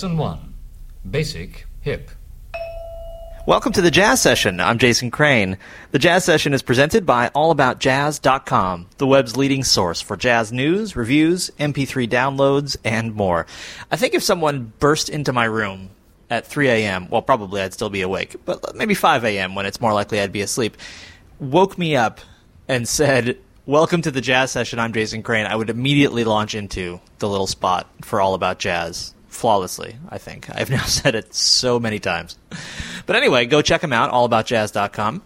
Lesson 1 Basic Hip. Welcome to the Jazz Session. I'm Jason Crane. The Jazz Session is presented by AllAboutJazz.com, the web's leading source for jazz news, reviews, MP3 downloads, and more. I think if someone burst into my room at 3 a.m., well, probably I'd still be awake, but maybe 5 a.m. when it's more likely I'd be asleep, woke me up and said, Welcome to the Jazz Session. I'm Jason Crane. I would immediately launch into the little spot for All About Jazz flawlessly, I think. I've now said it so many times. But anyway, go check them out, allaboutjazz.com.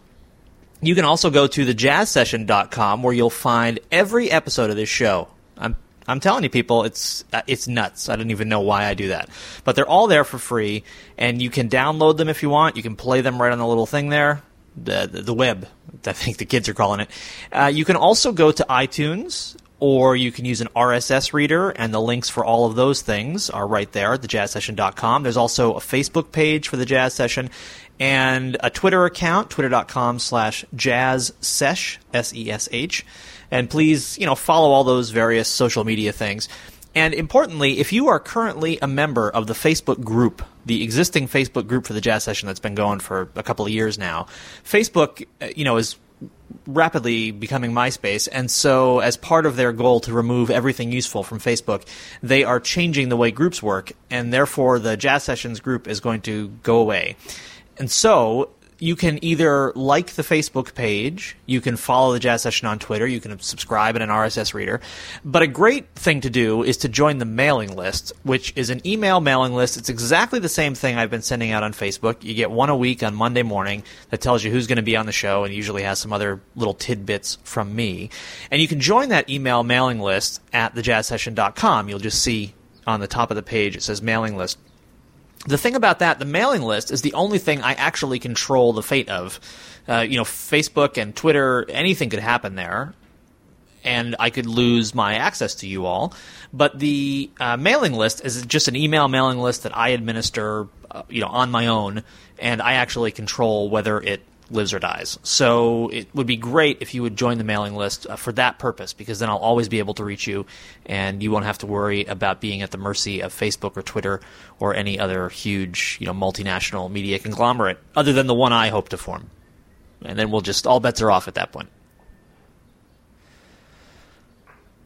You can also go to thejazzsession.com where you'll find every episode of this show. I'm I'm telling you, people, it's uh, it's nuts. I don't even know why I do that, but they're all there for free, and you can download them if you want. You can play them right on the little thing there, the the, the web. I think the kids are calling it. Uh, you can also go to iTunes or you can use an RSS reader, and the links for all of those things are right there at thejazzsession.com. There's also a Facebook page for the Jazz Session and a Twitter account, twitter.com slash jazzsesh, S-E-S-H. And please, you know, follow all those various social media things. And importantly, if you are currently a member of the Facebook group, the existing Facebook group for the Jazz Session that's been going for a couple of years now, Facebook, uh, you know, is rapidly becoming MySpace, and so as part of their goal to remove everything useful from Facebook, they are changing the way groups work, and therefore the Jazz Sessions group is going to go away. And so you can either like the Facebook page, you can follow the Jazz Session on Twitter, you can subscribe in an RSS reader. But a great thing to do is to join the mailing list, which is an email mailing list. It's exactly the same thing I've been sending out on Facebook. You get one a week on Monday morning that tells you who's going to be on the show and usually has some other little tidbits from me. And you can join that email mailing list at thejazzsession.com. You'll just see on the top of the page it says mailing list the thing about that, the mailing list is the only thing I actually control the fate of. Uh, you know, Facebook and Twitter, anything could happen there, and I could lose my access to you all. But the uh, mailing list is just an email mailing list that I administer, uh, you know, on my own, and I actually control whether it lives or dies. So it would be great if you would join the mailing list uh, for that purpose, because then I'll always be able to reach you, and you won't have to worry about being at the mercy of Facebook or Twitter or any other huge, you know, multinational media conglomerate, other than the one I hope to form. And then we'll just all bets are off at that point.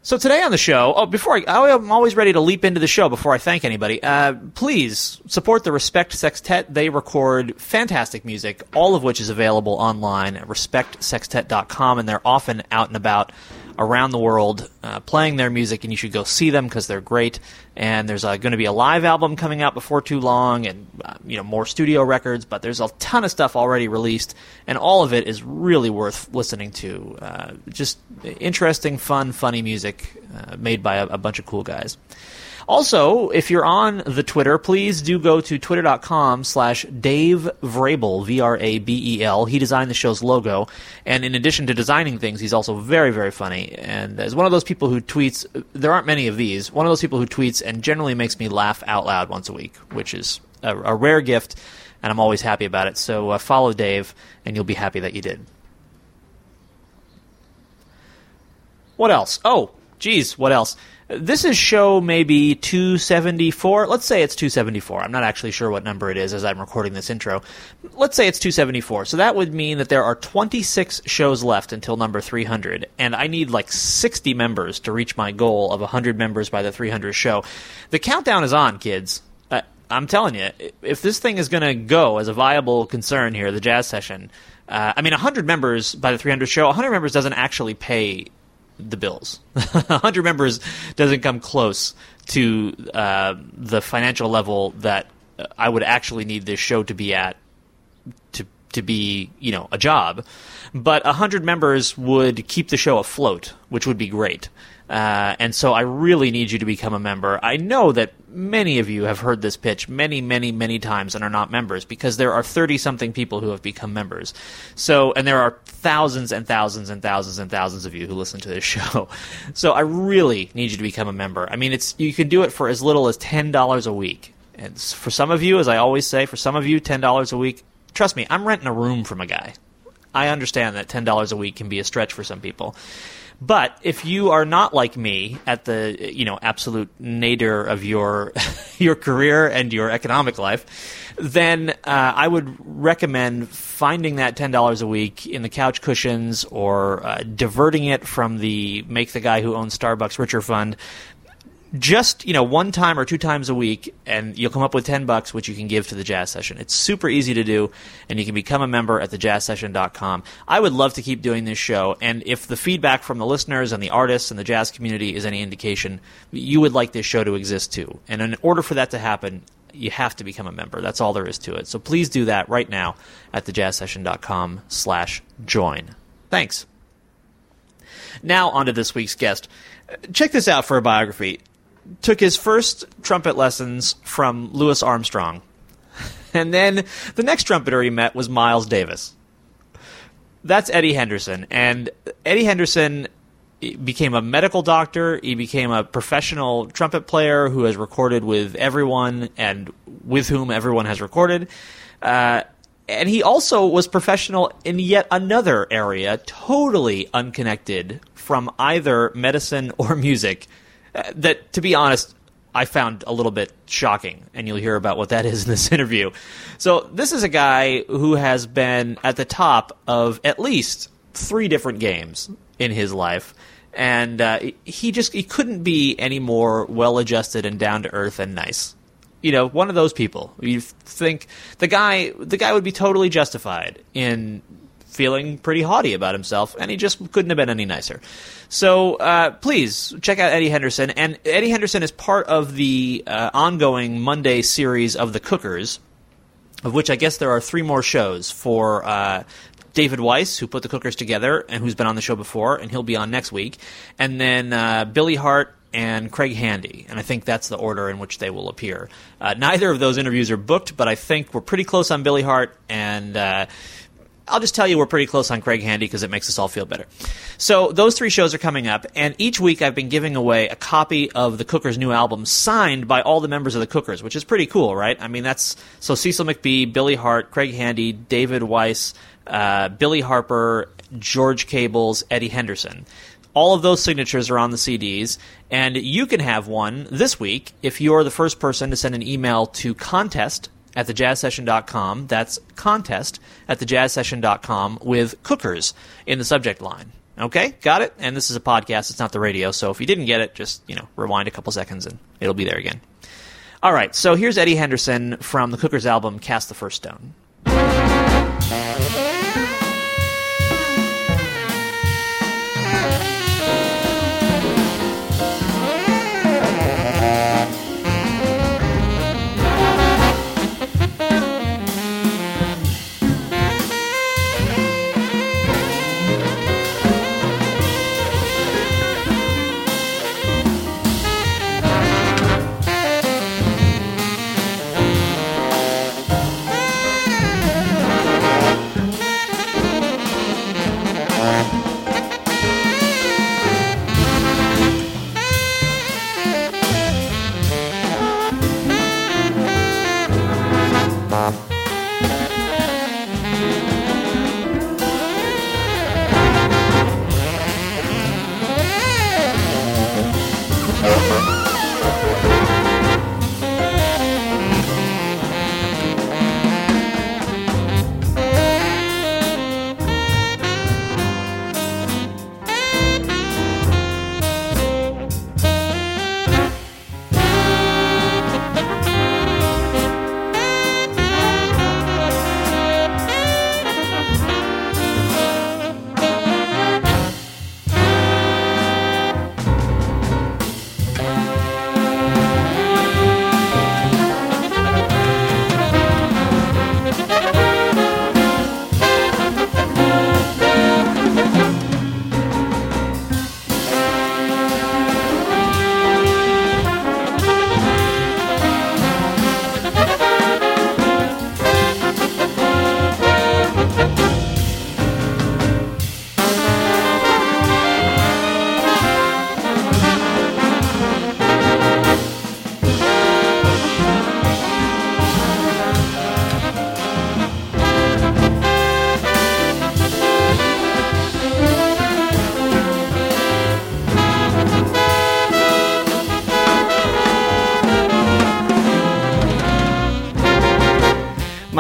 So today on the show, oh, before I, I'm always ready to leap into the show before I thank anybody. Uh, please support the Respect Sextet. They record fantastic music, all of which is available online at respectsextet.com, and they're often out and about around the world uh, playing their music, and you should go see them because they're great. And there's uh, going to be a live album coming out before too long, and uh, you know more studio records. But there's a ton of stuff already released, and all of it is really worth listening to. Uh, just interesting, fun, funny music uh, made by a, a bunch of cool guys. Also, if you're on the Twitter, please do go to twitter.com slash Dave Vrabel, V-R-A-B-E-L. He designed the show's logo, and in addition to designing things, he's also very, very funny. And as one of those people who tweets, there aren't many of these, one of those people who tweets and generally makes me laugh out loud once a week, which is a, a rare gift, and I'm always happy about it. So uh, follow Dave, and you'll be happy that you did. What else? Oh, geez, what else? This is show maybe 274. Let's say it's 274. I'm not actually sure what number it is as I'm recording this intro. Let's say it's 274. So that would mean that there are 26 shows left until number 300, and I need like 60 members to reach my goal of 100 members by the 300 show. The countdown is on, kids. I'm telling you, if this thing is going to go as a viable concern here, the jazz session, uh, I mean, 100 members by the 300 show, 100 members doesn't actually pay the Bills. 100 members doesn't come close to uh, the financial level that I would actually need this show to be at to to be you know a job. But 100 members would keep the show afloat, which would be great. Uh, and so I really need you to become a member. I know that many of you have heard this pitch many, many, many times and are not members because there are 30 something people who have become members. So, and there are thousands and thousands and thousands and thousands of you who listen to this show. So I really need you to become a member. I mean, it's, you can do it for as little as $10 a week. And for some of you, as I always say, for some of you, $10 a week, trust me, I'm renting a room from a guy. I understand that $10 a week can be a stretch for some people. But if you are not like me at the you know absolute nadir of your your career and your economic life, then uh, I would recommend finding that ten dollars a week in the couch cushions or uh, diverting it from the make the guy who owns Starbucks richer fund just you know one time or two times a week and you'll come up with 10 bucks which you can give to the jazz session. It's super easy to do and you can become a member at thejazzsession.com i would love to keep doing this show and if the feedback from the listeners and the artists and the jazz community is any indication you would like this show to exist too. And in order for that to happen you have to become a member. That's all there is to it. So please do that right now at thejazzsession.com slash join. Thanks. Now on to this week's guest. Check this out for a biography took his first trumpet lessons from Louis Armstrong. And then the next trumpeter he met was Miles Davis. That's Eddie Henderson. And Eddie Henderson became a medical doctor. He became a professional trumpet player who has recorded with everyone and with whom everyone has recorded. Uh, and he also was professional in yet another area, totally unconnected from either medicine or music that, to be honest, I found a little bit shocking, and you'll hear about what that is in this interview. So, this is a guy who has been at the top of at least three different games in his life, and uh, he just he couldn't be any more well adjusted and down to earth and nice. You know, one of those people. You think the guy the guy would be totally justified in feeling pretty haughty about himself, and he just couldn't have been any nicer. So uh, please check out Eddie Henderson. And Eddie Henderson is part of the uh, ongoing Monday series of The Cookers, of which I guess there are three more shows for. Uh, David Weiss, who put the Cookers together and who's been on the show before, and he'll be on next week. And then uh, Billy Hart and Craig Handy, and I think that's the order in which they will appear. Uh, neither of those interviews are booked, but I think we're pretty close on Billy Hart, and uh, I'll just tell you we're pretty close on Craig Handy because it makes us all feel better. So those three shows are coming up, and each week I've been giving away a copy of the Cookers' new album signed by all the members of the Cookers, which is pretty cool, right? I mean, that's so Cecil McBee, Billy Hart, Craig Handy, David Weiss, uh, Billy Harper, George Cables, Eddie Henderson. All of those signatures are on the CDs, and you can have one this week if you're the first person to send an email to contest at thejazzsession.com. That's contest at thejazzsession.com with cookers in the subject line. Okay, got it? And this is a podcast, it's not the radio, so if you didn't get it, just, you know, rewind a couple seconds and it'll be there again. All right, so here's Eddie Henderson from the Cookers album Cast the First Stone.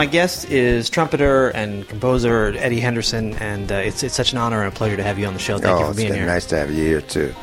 Guest is trumpeter and composer Eddie Henderson, and uh, it's it's such an honor and a pleasure to have you on the show. Thank oh, you for being here. Nice to have you here too.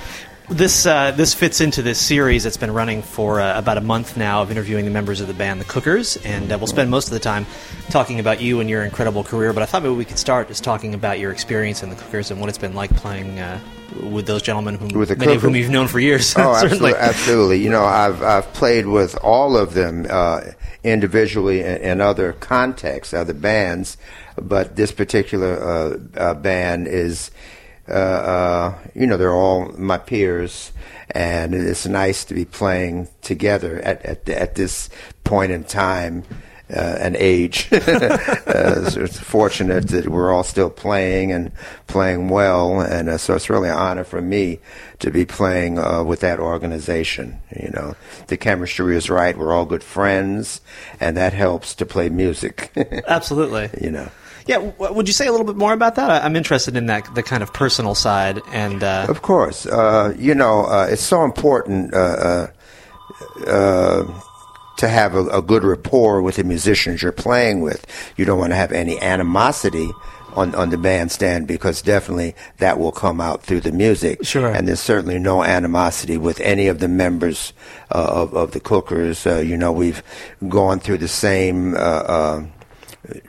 This uh, this fits into this series that's been running for uh, about a month now of interviewing the members of the band The Cookers, and uh, we'll spend most of the time talking about you and your incredible career. But I thought maybe we could start just talking about your experience in The Cookers and what it's been like playing uh, with those gentlemen, whom, With many of whom you've known for years. Oh, absolutely, absolutely. You know, I've I've played with all of them uh, individually in, in other contexts, other bands, but this particular uh, uh, band is, uh, uh, you know, they're all my peers, and it's nice to be playing together at at, at this point in time. Uh, and age. uh, so it's fortunate that we're all still playing and playing well, and uh, so it's really an honor for me to be playing uh, with that organization. You know, the chemistry is right. We're all good friends, and that helps to play music. Absolutely. you know. Yeah, would you say a little bit more about that? I'm interested in that the kind of personal side and uh, Of course, uh, you know uh, it's so important uh, uh, uh, to have a, a good rapport with the musicians you're playing with. You don't want to have any animosity on on the bandstand because definitely that will come out through the music. Sure. and there's certainly no animosity with any of the members uh, of of the Cookers. Uh, you know, we've gone through the same. Uh, uh,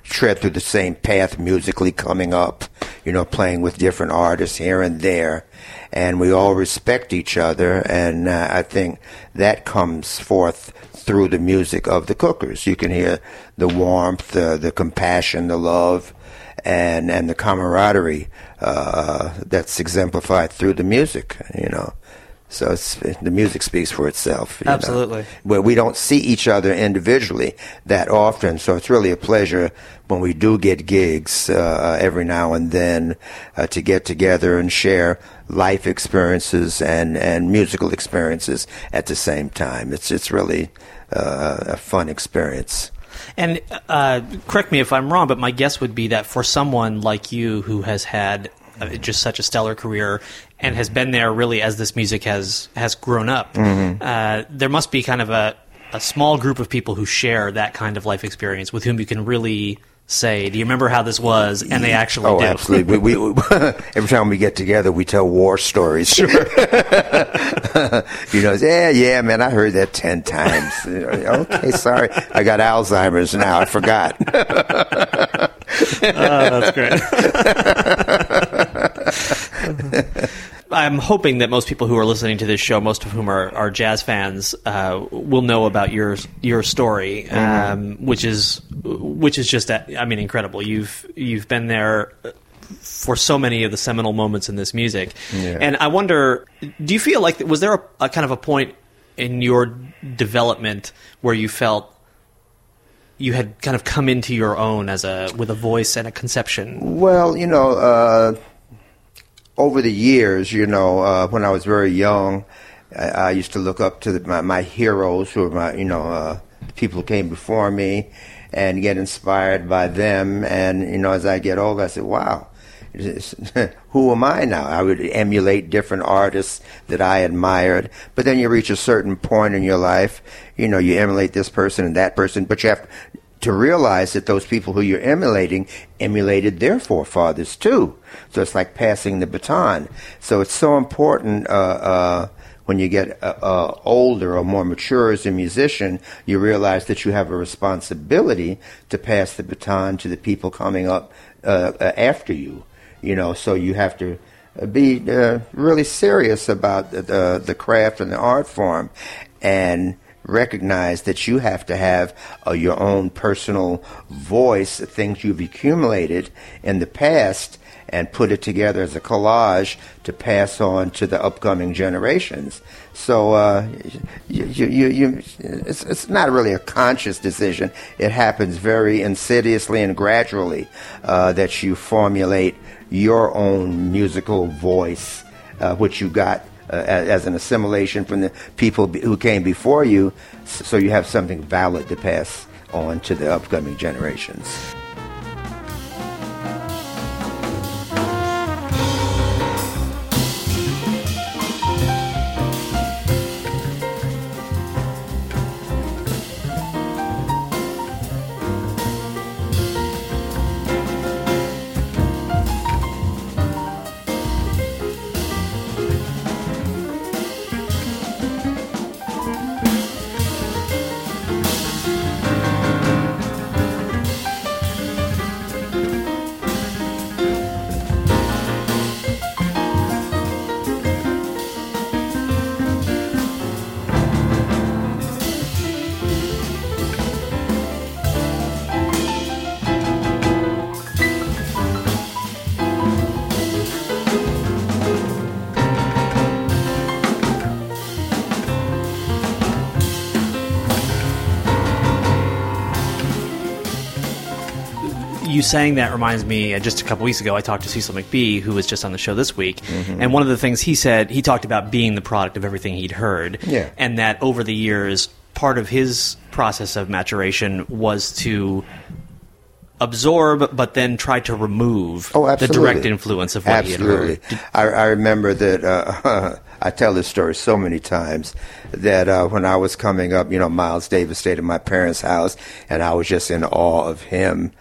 tread through the same path musically coming up, you know, playing with different artists here and there. And we all respect each other. And uh, I think that comes forth through the music of the cookers. You can hear the warmth, uh, the compassion, the love, and, and the camaraderie uh, that's exemplified through the music, you know. So it's, the music speaks for itself. know. Absolutely. Where we don't see each other individually that often, so it's really a pleasure when we do get gigs uh, every now and then uh, to get together and share life experiences and, and musical experiences at the same time. It's it's really uh, a fun experience. And uh, correct me if I'm wrong, but my guess would be that for someone like you who has had uh, just such a stellar career and has been there really as this music has has grown up, Mm-hmm. uh, there must be kind of a, a small group of people who share that kind of life experience with whom you can really say, "Do you remember how this was?" And they actually Oh, do. absolutely. we, we, every time we get together, we tell war stories. Sure. you know, yeah, yeah, man, I heard that 10 times. okay, sorry. I got Alzheimer's now. I forgot. Oh, that's great. I'm hoping that most people who are listening to this show, most of whom are, are jazz fans, uh, will know about your your story, um, which is which is just, uh, I mean, incredible. You've you've been there for so many of the seminal moments in this music, Yeah. and I wonder, do you feel like was there a, a kind of a point in your development where you felt you had kind of come into your own as a with a voice and a conception? Well, you know, uh, over the years, you know, uh, when I was very young, I, I used to look up to the, my, my heroes, who were my, you know, uh, the people who came before me, and get inspired by them. And you know, as I get older, I said, "Wow." Who am I now? I would emulate different artists that I admired, but then you reach a certain point in your life, you know, you emulate this person and that person, but you have to realize that those people who you're emulating emulated their forefathers too. So it's like passing the baton. So it's so important uh, uh, when you get uh, uh, older or more mature as a musician, you realize that you have a responsibility to pass the baton to the people coming up uh, uh, after you. You know, so you have to be really serious about the, the the craft and the art form, and recognize that you have to have uh, your own personal voice, things you've accumulated in the past, and put it together as a collage to pass on to the upcoming generations. So uh, you, you, you, it's, it's not really a conscious decision. It happens very insidiously and gradually uh, that you formulate your own musical voice, uh, which you got uh, as, as an assimilation from the people who came before you, so you have something valid to pass on to the upcoming generations. Saying that reminds me. Uh, just a couple weeks ago, I talked to Cecil McBee, who was just on the show this week, mm-hmm. and one of the things he said, he talked about being the product of everything he'd heard, yeah. and that over the years, part of his process of maturation was to absorb, but then try to remove oh, the direct influence of what absolutely. he had heard. I, I remember that. Uh, I tell this story so many times that uh, when I was coming up, you know, Miles Davis stayed at my parents' house, and I was just in awe of him.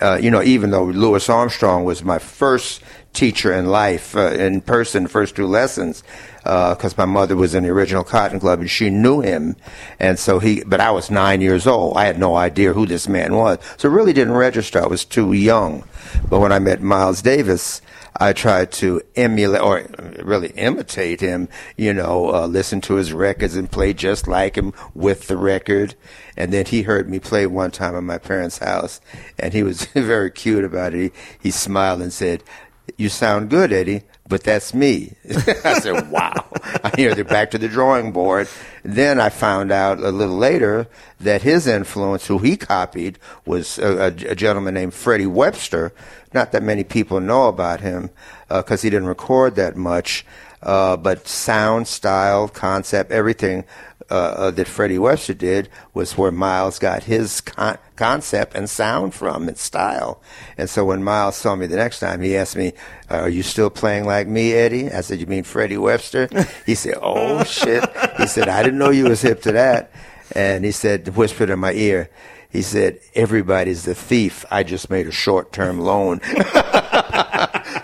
Uh, you know, even though Louis Armstrong was my first teacher in life, uh, in person, first two lessons, because uh, my mother was in the original Cotton Club and she knew him, and so he. But I was nine years old. I had no idea who this man was, so it really didn't register. I was too young. But when I met Miles Davis, I tried to emulate or really imitate him, you know, uh, listen to his records and play just like him with the record. And then he heard me play one time at my parents' house, and he was very cute about it. He, he smiled and said, "You sound good, Eddie." But that's me. I said, wow. I hear they're back to the drawing board. Then I found out a little later that his influence, who he copied, was a, a gentleman named Freddie Webster. Not that many people know about him because uh, he didn't record that much. Uh, but sound, style, concept, everything uh, uh, that Freddie Webster did was where Miles got his con- concept and sound from and style. And so when Miles saw me the next time, he asked me, "Are you still playing like me, Eddie?" I said, "You mean Freddie Webster?" he said, "Oh shit!" He said, "I didn't know you was hip to that." And he said, whispered in my ear, he said, "Everybody's the thief. I just made a short-term loan."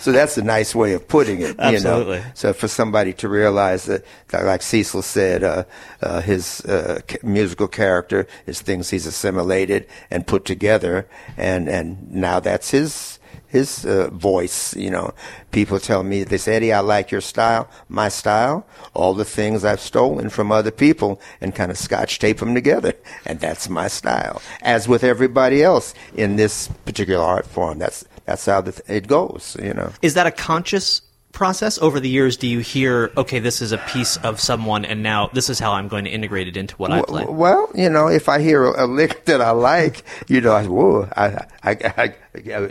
so that's a nice way of putting it. Absolutely. You know? So for somebody to realize that, that like Cecil said, uh, uh, his uh, musical character is things he's assimilated and put together, and and now that's his his uh, voice. You know, people tell me they say, Eddie, I like your style. My style, all the things I've stolen from other people and kind of scotch tape them together, and that's my style. As with everybody else in this particular art form, that's that's how th- it goes. You know, is that a conscious process over the years do you hear okay this is a piece of someone and now this is how i'm going to integrate it into what i play well you know if i hear a, a lick that i like you know I, whoa, I, I, I,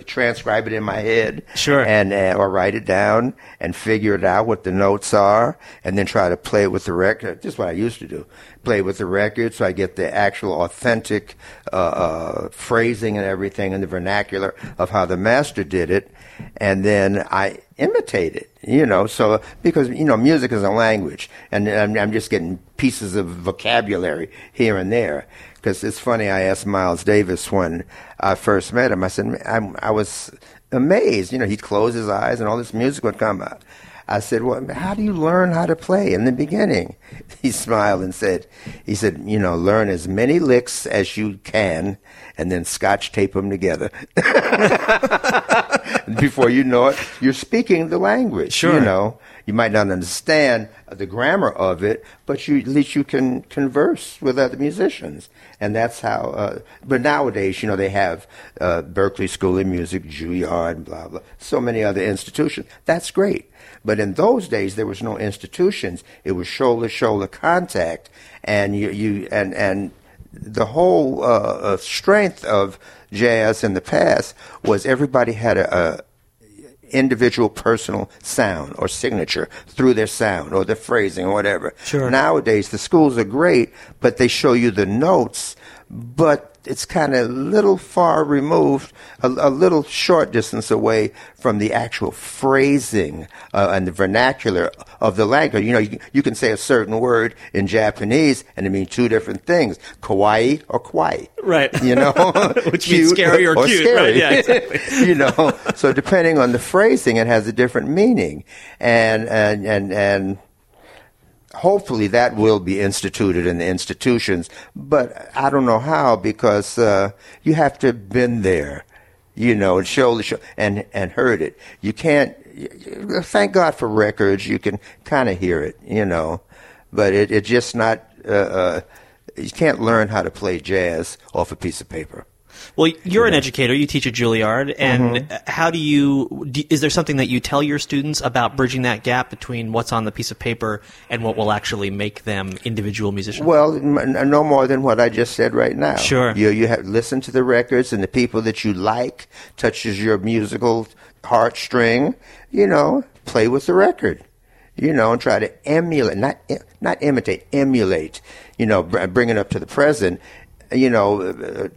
transcribe it in my head sure and uh, or write it down and figure it out what the notes are and then try to play it with the record just what i used to do play with the record so i get the actual authentic uh, uh, phrasing and everything and the vernacular of how the master did it and then i imitate it, you know. So because you know, music is a language, and I'm, I'm just getting pieces of vocabulary here and there. Because it's funny, I asked Miles Davis when I first met him. I said I'm, I was amazed. You know, he'd close his eyes and all this music would come out. I said, "Well, how do you learn how to play in the beginning?" He smiled and said, "He said, you know, learn as many licks as you can, and then scotch tape them together. Before you know it, you're speaking the language. Sure. You know, you might not understand the grammar of it, but you, at least you can converse with other musicians. And that's how, uh, but nowadays, you know, they have uh, Berklee School of Music, Juilliard, blah, blah, so many other institutions. That's great. But in those days, there was no institutions. It was shoulder to shoulder contact. And you, you, and, and the whole uh, uh, strength of jazz in the past was everybody had a, a, individual personal sound or signature through their sound or their phrasing or whatever. Sure. Nowadays the schools are great, but they show you the notes, but it's kind of a little far removed, a, a, little short distance away from the actual phrasing uh, and the vernacular of the language. You know, you, you, can say a certain word in Japanese and it means two different things: kowai or kawaii. Right. You know, which means scary or, or cute. Scary. Right. Yeah. Exactly. you know, so depending on the phrasing, it has a different meaning, and and and and hopefully that will be instituted in the institutions, but I don't know how because uh, you have to have been there, you know, and show the show and and heard it. You can't. Thank God for records. You can kind of hear it, you know, but it it's just not. Uh, uh, you can't learn how to play jazz off a piece of paper. Well, you're an educator. You teach at Juilliard, and mm-hmm. how do you? Is there something that you tell your students about bridging that gap between what's on the piece of paper and what will actually make them individual musicians? Well, no more than what I just said right now. Sure. You you have listen to the records and the people that you like touches your musical heartstring. You know, play with the record. You know, and try to emulate, not not imitate, emulate. You know, bring it up to the present you know, uh,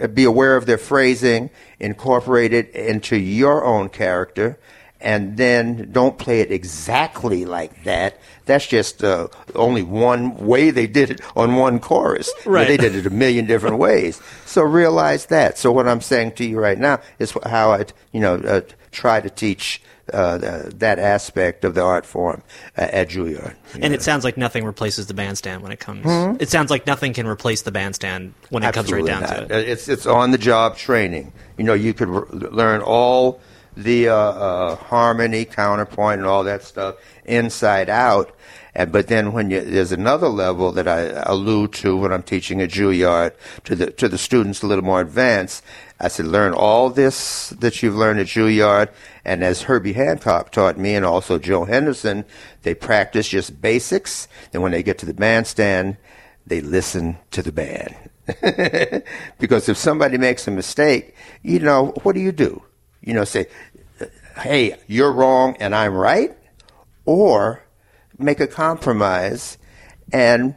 uh, be aware of their phrasing, incorporate it into your own character, and then don't play it exactly like that. That's just uh, only one way they did it on one chorus. Right. They did it a million different ways. So realize that. So what I'm saying to you right now is how I, you know, uh, try to teach that aspect of the art form uh, at Juilliard. And know. it sounds like nothing replaces the bandstand when it comes. Mm-hmm. It sounds like nothing can replace the bandstand when it Absolutely comes right down not. to it. It's it's on the job training. You know, you could learn all the uh, uh, harmony, counterpoint, and all that stuff inside out. And, but then when you, there's another level that I allude to when I'm teaching at Juilliard to the to the students a little more advanced, I said, learn all this that you've learned at Juilliard. And as Herbie Hancock taught me, and also Joe Henderson, they practice just basics. And when they get to the bandstand, they listen to the band. because if somebody makes a mistake, you know, what do you do? You know, say, hey, you're wrong and I'm right? Or make a compromise and,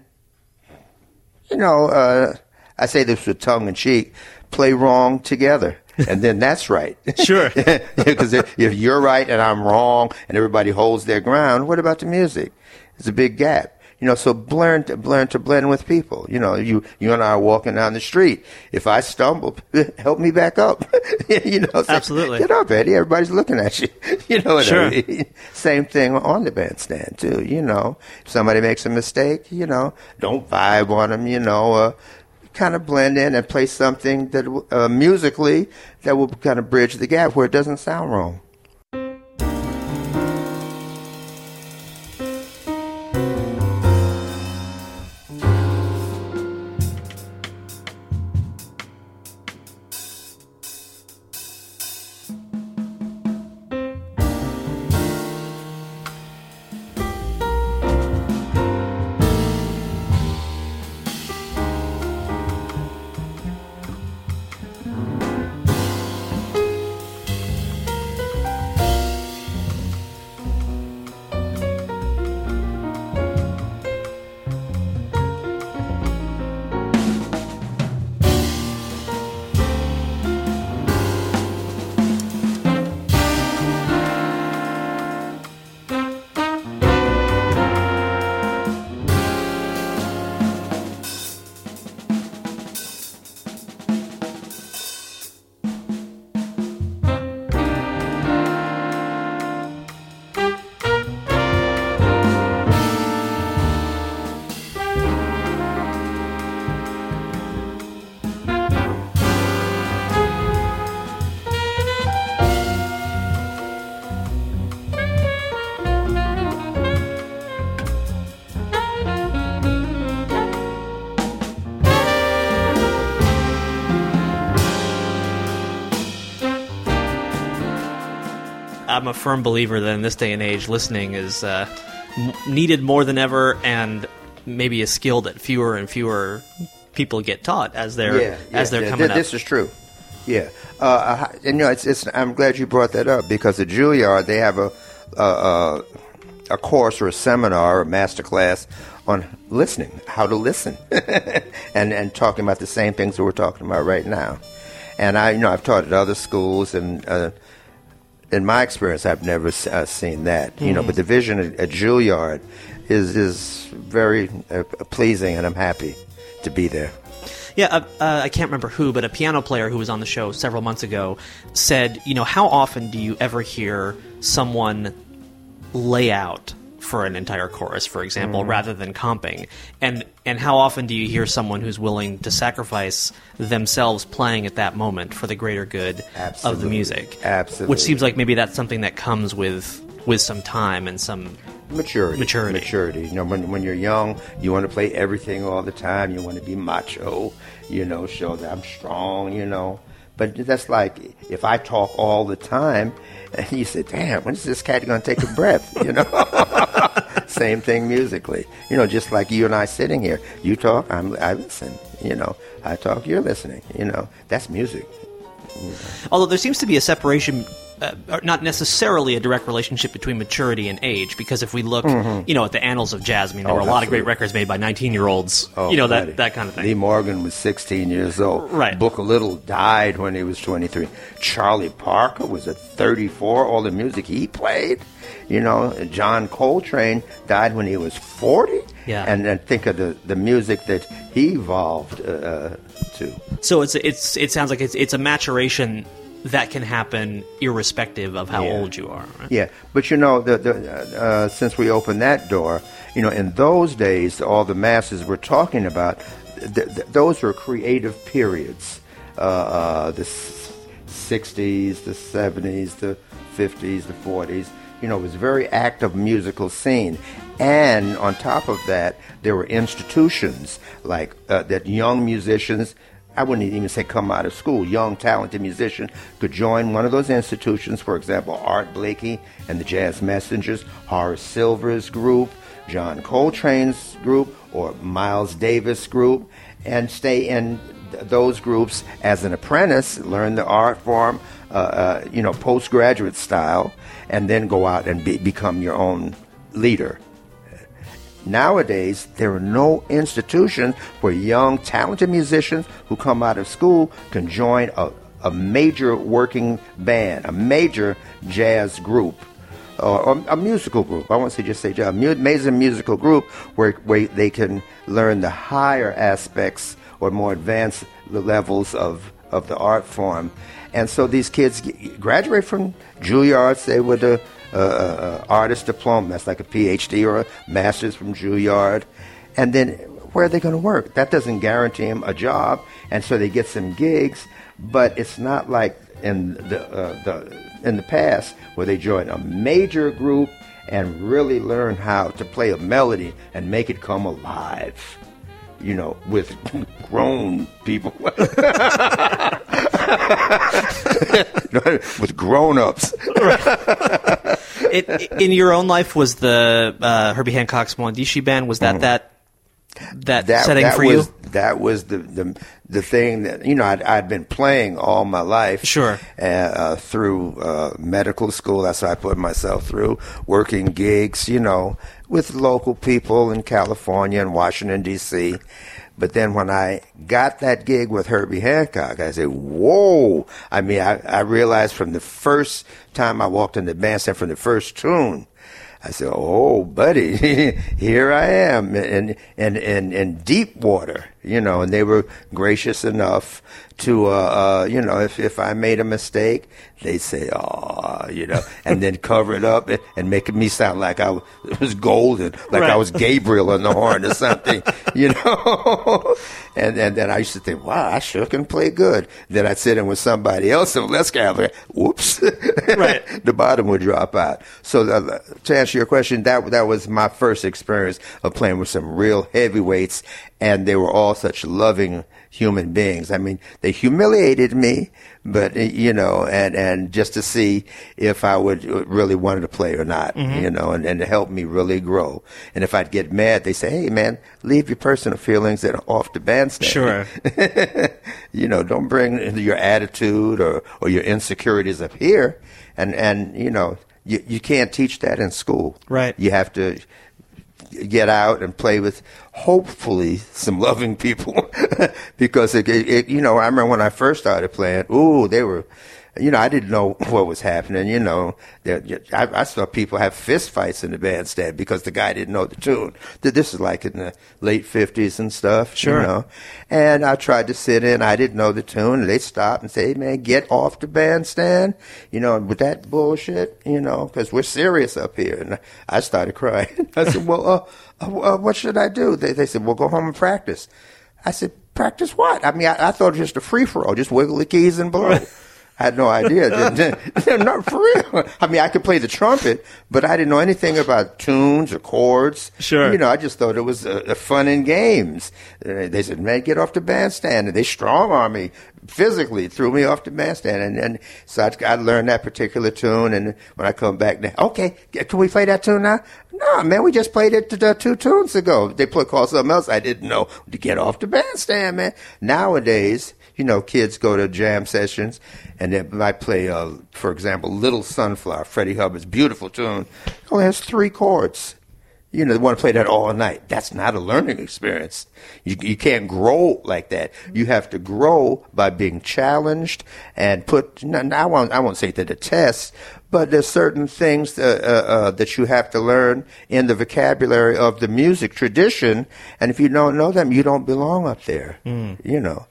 you know, uh, I say this with tongue in cheek, play wrong together. and then that's right. Sure. Because if, if, you're right and I'm wrong and everybody holds their ground, what about the music? It's a big gap. You know, so to, learn to blend with people. You know, you, you and I are walking down the street. If I stumble, help me back up. you know, say, absolutely. Get up, Eddie. Everybody's looking at you. you know what sure. I mean? Same thing on the bandstand too. You know, if somebody makes a mistake, you know, don't vibe on them. You know, uh, kind of blend in and play something that uh, musically that will kind of bridge the gap where it doesn't sound wrong. I'm a firm believer that in this day and age, listening is uh, m- needed more than ever, and maybe a skill that fewer and fewer people get taught as they're yeah, yeah, as they're yeah. coming Th- This is true. Yeah, uh, and you know, it's, it's, I'm glad you brought that up because at Juilliard they have a a, a course or a seminar or a master class on listening, how to listen, and and talking about the same things that we're talking about right now. And I, you know, I've taught at other schools, and uh, in my experience, I've never uh, seen that. You mm-hmm. know, but the vision at, at Juilliard is is very uh, pleasing, and I'm happy to be there. Yeah, uh, uh, I can't remember who, but a piano player who was on the show several months ago said, you know, how often do you ever hear someone lay out for an entire chorus, for example, mm. rather than comping? And and how often do you hear someone who's willing to sacrifice themselves playing at that moment for the greater good Absolutely. of the music? Absolutely. Which seems like maybe that's something that comes with with some time and some maturity. Maturity. Maturity. You know, when, when you're young, you want to play everything all the time. You want to be macho, you know, show that I'm strong, you know. But that's like if I talk all the time, and you say, "Damn, when is this cat going to take a breath?" You know. Same thing musically. You know, just like you and I sitting here. You talk, I'm, I listen. You know, I talk, you're listening. You know, that's music. Although there seems to be a separation uh, not necessarily a direct relationship between maturity and age, because if we look, mm-hmm. you know, at the annals of jazz, I mean, there oh, were a lot of great records made by 19 year olds, oh, you know, that, that kind of thing. Lee Morgan was 16 years old. Right. Booker Little died when he was 23. Charlie Parker was at 34. All the music he played, you know, John Coltrane died when he was 40. Yeah. And then think of the, the music that he evolved uh, to. So it's it's it sounds like it's it's a maturation that can happen irrespective of how yeah. old you are. Right? Yeah, but you know, the, the, uh, since we opened that door, you know, in those days, all the masses were talking about, th- th- those were creative periods. Uh, uh, the 60s, the 70s, the 50s, the 40s. You know, it was a very active musical scene. And on top of that, there were institutions like uh, that young musicians I wouldn't even say come out of school, young, talented musician could join one of those institutions, for example, Art Blakey and the Jazz Messengers, Horace Silver's group, John Coltrane's group, or Miles Davis group, and stay in th- those groups as an apprentice, learn the art form, uh, uh, you know, postgraduate style, and then go out and be- become your own leader. Nowadays, there are no institutions where young, talented musicians who come out of school can join a, a major working band, a major jazz group, or a musical group. I won't say just say jazz, a major musical group where, where they can learn the higher aspects or more advanced levels of, of the art form. And so these kids graduate from Juilliard, say, with a uh, uh, artist diploma. That's like a PhD or a master's from Juilliard. And then where are they going to work? That doesn't guarantee them a job. And so they get some gigs, but it's not like in the, uh, the in the past where they join a major group and really learn how to play a melody and make it come alive. You know, with grown people. with grown-ups. it, in your own life, was the uh, Herbie Hancock's Mwandishi band was that mm. that that, that setting that for was, you? That was the, the the thing that you know I'd, I'd been playing all my life. Sure. Uh, uh, through uh, medical school, that's what I put myself through. Working gigs, you know, with local people in California and Washington D.C. But then when I got that gig with Herbie Hancock, I said, whoa. I mean, I, I realized from the first time I walked in the bandstand, from the first tune, I said, "Oh, buddy, here I am in in in, in deep water." You know, and they were gracious enough to, uh, uh, you know, if if I made a mistake, they'd say, "Oh," you know, and then cover it up and, and make me sound like I was golden, like right. I was Gabriel on the horn or something, you know. and and then I used to think, "Wow, I sure can play good." Then I'd sit in with somebody else and let's gather. Whoops, right. the bottom would drop out. So uh, to answer your question, that that was my first experience of playing with some real heavyweights, and they were all such loving human beings. I mean, they humiliated me, but you know, and and just to see if I would uh, really wanted to play or not, mm-hmm. you know, and, and to help me really grow. And if I'd get mad, they say, "Hey, man, leave your personal feelings are off the bandstand." Sure. you know, don't bring your attitude or or your insecurities up here. And and you know, you you can't teach that in school. Right. You have to get out and play with hopefully some loving people. Because it, it, you know I remember when I first started playing ooh they were you know, I didn't know what was happening. You know, I, I saw people have fist fights in the bandstand because the guy didn't know the tune. This is like in the late fifties and stuff. Sure. You know, and I tried to sit in. I didn't know the tune, and they stopped and say, "Hey, man, get off the bandstand." You know, with that bullshit. You know, because we're serious up here. And I started crying. I said, "Well, uh, uh, uh, what should I do?" They, they said, "Well, go home and practice." I said, "Practice what?" I mean, I, I thought it was just a free for all, just wiggle the keys and blow. I had no idea. Not for real. I mean, I could play the trumpet, but I didn't know anything about tunes or chords. Sure. You know, I just thought it was a, a fun in games. Uh, They said, "Man, get off the bandstand," and they strong arm me physically, threw me off the bandstand, and, and so I, I learned that particular tune. And when I come back, now, okay, can we play that tune now? No, man, we just played it uh, two tunes ago. They put called something else. I didn't know to get off the bandstand, man. Nowadays, you know, kids go to jam sessions and they might play, uh, for example, Little Sunflower, Freddie Hubbard's beautiful tune. It only has three chords. You know, they want to play that all night. That's not a learning experience. You, you can't grow like that. You have to grow by being challenged and put, no, no, I, won't, I won't say to the test, but there's certain things uh, uh, uh, that you have to learn in the vocabulary of the music tradition. And if you don't know them, you don't belong up there. You know.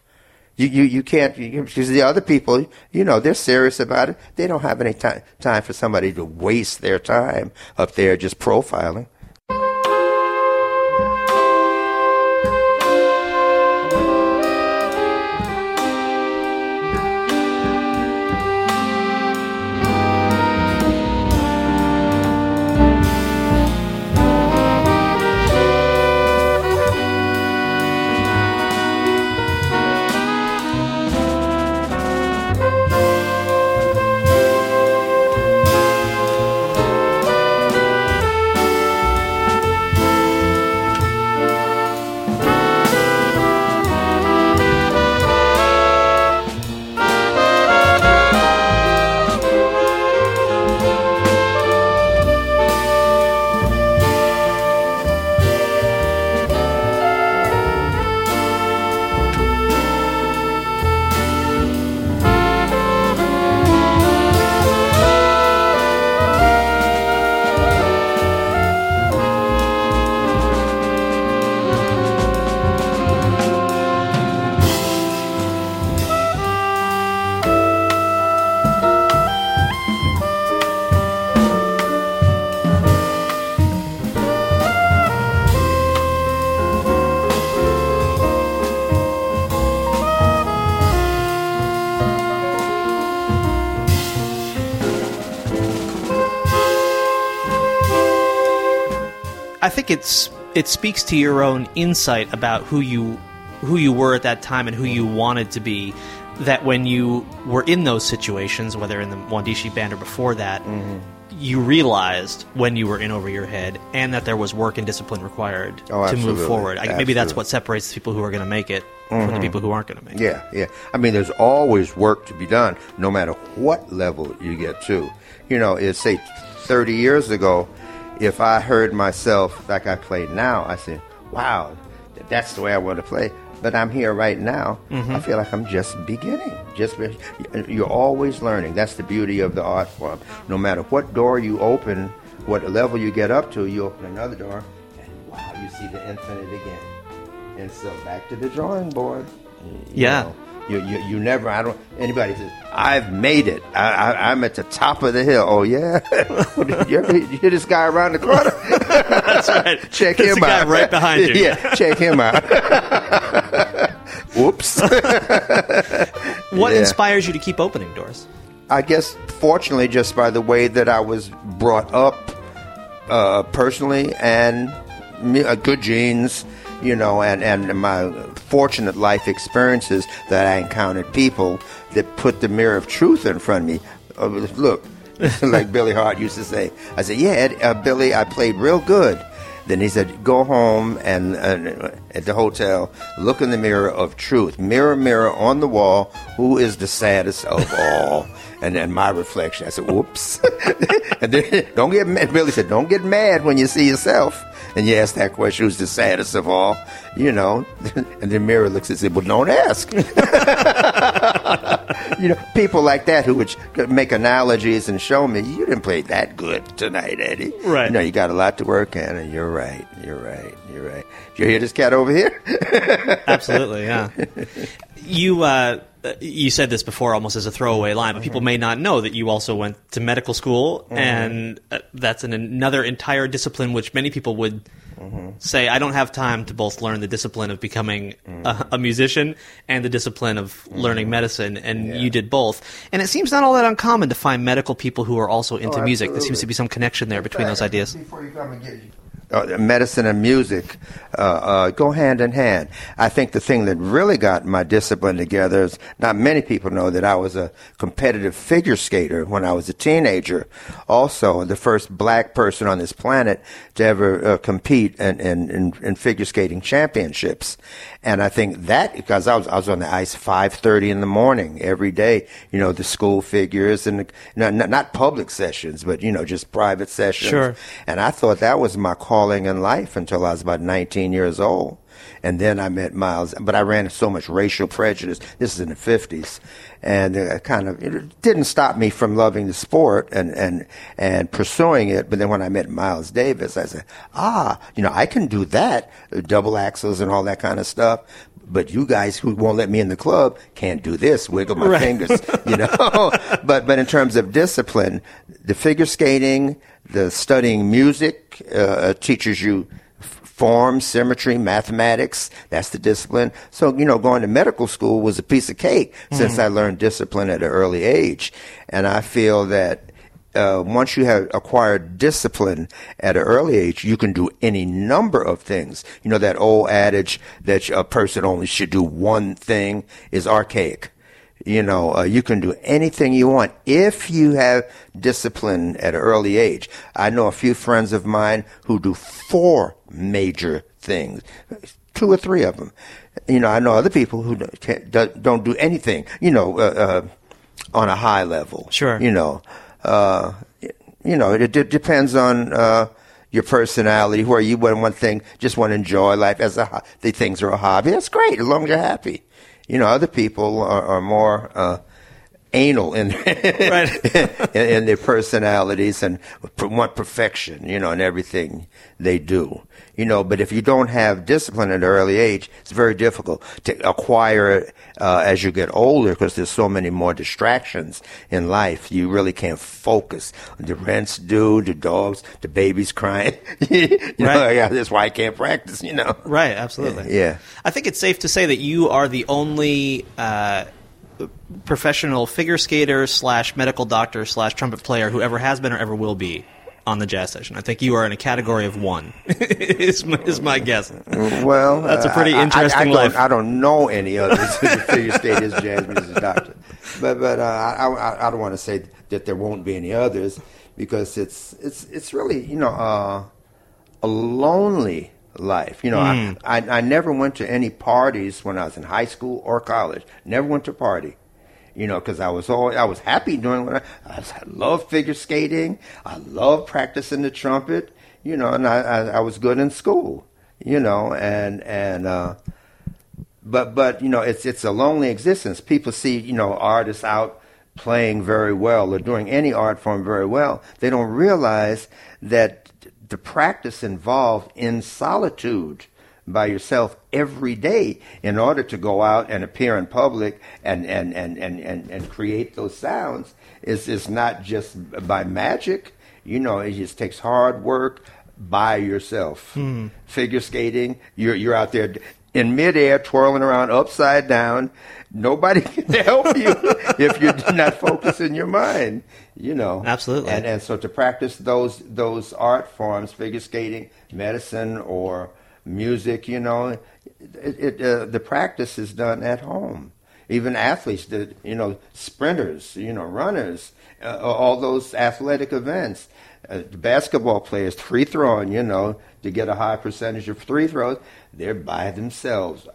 You, you, you can't, because the other people, you know, they're serious about it. They don't have any time, time for somebody to waste their time up there just profiling. Think it's it speaks to your own insight about who you who you were at that time and who you wanted to be. That when you were in those situations, whether in the Mwandishi band or before that, Mm-hmm. you realized when you were in over your head, and that there was work and discipline required Oh, to move forward. I, maybe that's what separates the people who are going to make it from the people who aren't going to make it. Yeah, yeah. I mean, there's always work to be done, no matter what level you get to. You know, it's say 30 years ago, if I heard myself like I play now, I said, wow, that's the way I want to play. But I'm here right now. Mm-hmm. I feel like I'm just beginning. Just be- you're always learning. That's the beauty of the art form. No matter what door you open, what level you get up to, you open another door, and wow, you see the infinite again. And so back to the drawing board. You Yeah. know, you, you, you never, I don't, anybody says, I've made it. I, I, I'm at the top of the hill. Oh, yeah? you ever you hear this guy around the corner? That's right. check There's him a guy out. right behind you. yeah, check him out. Whoops. What Yeah. inspires you to keep opening doors? I guess, fortunately, just by the way that I was brought up uh, personally and uh, good genes, you know, and, and my fortunate life experiences that I encountered people that put the mirror of truth in front of me. Uh, look, like Billy Hart used to say, I said, yeah, uh, Billy, I played real good. Then he said, go home and uh, at the hotel, look in the mirror of truth. Mirror, mirror on the wall, who is the saddest of all? And then my reflection, I said, whoops. and then, don't get mad. Billy said, don't get mad when you see yourself. And you ask that question, who's the saddest of all? You know, and the mirror looks and says, well, don't ask. you know, people like that who would make analogies and show me, you didn't play that good tonight, Eddie. Right. You know, you got a lot to work on, and you're right. You're right. You're right. Did you hear this cat over here? Absolutely, yeah. You uh, you said this before, almost as a throwaway line, but people may not know that you also went to medical school, and uh, that's an, another entire discipline which many people would say, I don't have time to both learn the discipline of becoming a, a musician and the discipline of learning medicine, and Yeah. you did both. And it seems not all that uncommon to find medical people who are also into Oh, music. There seems to be some connection there between those ideas. Before you come and get uh, medicine and music uh, uh, go hand in hand. I think the thing that really got my discipline together is not many people know that I was a competitive figure skater when I was a teenager. Also, the first black person on this planet to ever uh, compete in, in, in, figure skating championships. And I think that because I was I was on the ice five thirty in the morning every day. You know the school figures and the, not, not not public sessions, but you know just private sessions. Sure. And I thought that was my calling in life until I was about 19 years old. And then I met Miles, but I ran so much racial prejudice. This is in the 50s. And uh, kind of, it didn't stop me from loving the sport and, and, and pursuing it. But then when I met Miles Davis, I said, ah, you know, I can do that, uh, double axels and all that kind of stuff. But you guys who won't let me in the club can't do this, wiggle my fingers, you know. but but in terms of discipline, the figure skating, the studying music uh, teaches you form, symmetry, mathematics. That's the discipline. So you know, going to medical school was a piece of cake since I learned discipline at an early age, and I feel that uh, once you have acquired discipline at an early age, you can do any number of things. You know, that old adage that a person only should do one thing is archaic. You know, uh, you can do anything you want if you have discipline at an early age. I know a few friends of mine who do four major things, two or three of them. You know, I know other people who don't- don't anything. You know, uh, uh, on a high level. Sure. You know, uh, you know, it, it depends on uh, your personality. Where you want one thing, just want to enjoy life as a the things are a hobby. That's great as long as you're happy. You know, other people are, are more uh, anal in Right. in, in their personalities and want perfection. You know, in everything they do. You know, but if you don't have discipline at an early age, it's very difficult to acquire it uh, as you get older because there's so many more distractions in life. You really can't focus. The rent's due, the dogs, the baby's crying. you know, Right. yeah, that's why I can't practice. You know. Right, absolutely. Yeah. I think it's safe to say that you are the only uh, professional figure skater slash medical doctor slash trumpet player who ever has been or ever will be on the jazz session. I think you are in a category of one. is, my, is my guess. Well, That's a pretty I- I- interesting I, don't- life. I don't know any others who figure state as jazz music doctor, but but uh, I, I I don't want to say that there won't be any others because it's it's it's really you know uh, a lonely life. You know, Hmm. I, I I never went to any parties when I was in high school or college. Never went to a party. You know, because I was always, I was happy doing what I, I, was, I love figure skating. I love practicing the trumpet. You know, and I, I, I was good in school. You know, and and uh, but but you know, it's it's a lonely existence. People see you know artists out playing very well or doing any art form very well. They don't realize that the practice involved in solitude by yourself every day in order to go out and appear in public and, and, and, and, and, and create those sounds is, is not just by magic. You know, it just takes hard work by yourself. Hmm. Figure skating, you're, you're out there in midair twirling around upside down. Nobody can help you if you're not focusing your mind. You know, Absolutely. And and so to practice those those art forms, figure skating, medicine, or music, you know, it, it uh, the practice is done at home. Even athletes, the you know, sprinters, you know, runners, uh, all those athletic events. Uh, the basketball players, free throwing, you know, to get a high percentage of free throws, they're by themselves,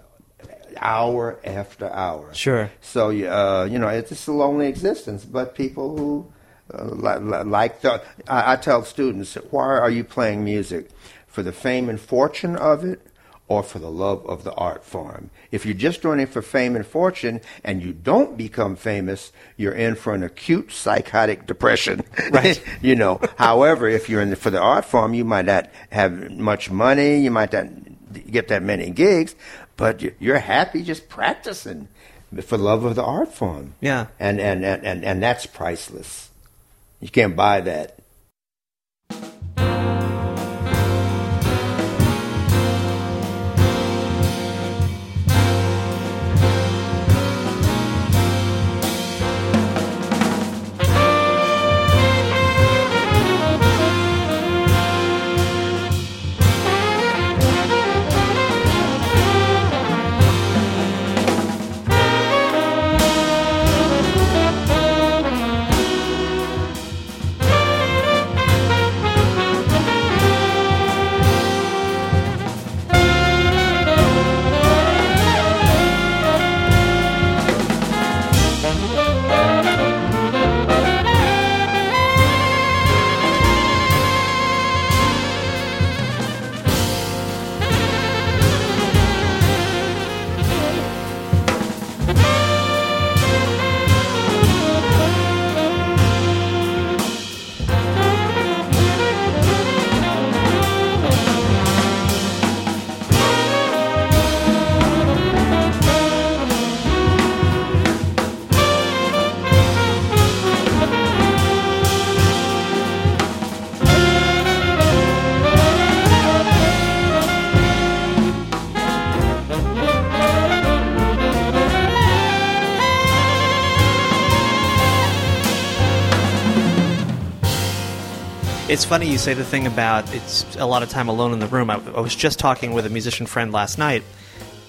hour after hour. Sure. So uh, you know, it's just a lonely existence. But people who uh, li- li- like the, I, I tell students, why are you playing music? For the fame and fortune of it, or for the love of the art form? If you're just doing it for fame and fortune, and you don't become famous, you're in for an acute psychotic depression. Right. you know. However, if you're in the, for the art form, you might not have much money. You might not get that many gigs, but you- you're happy just practicing for love of the art form. Yeah. And and, and, and, and that's priceless. You can't buy that. It's funny you say the thing about it's a lot of time alone in the room. I, I was just talking with a musician friend last night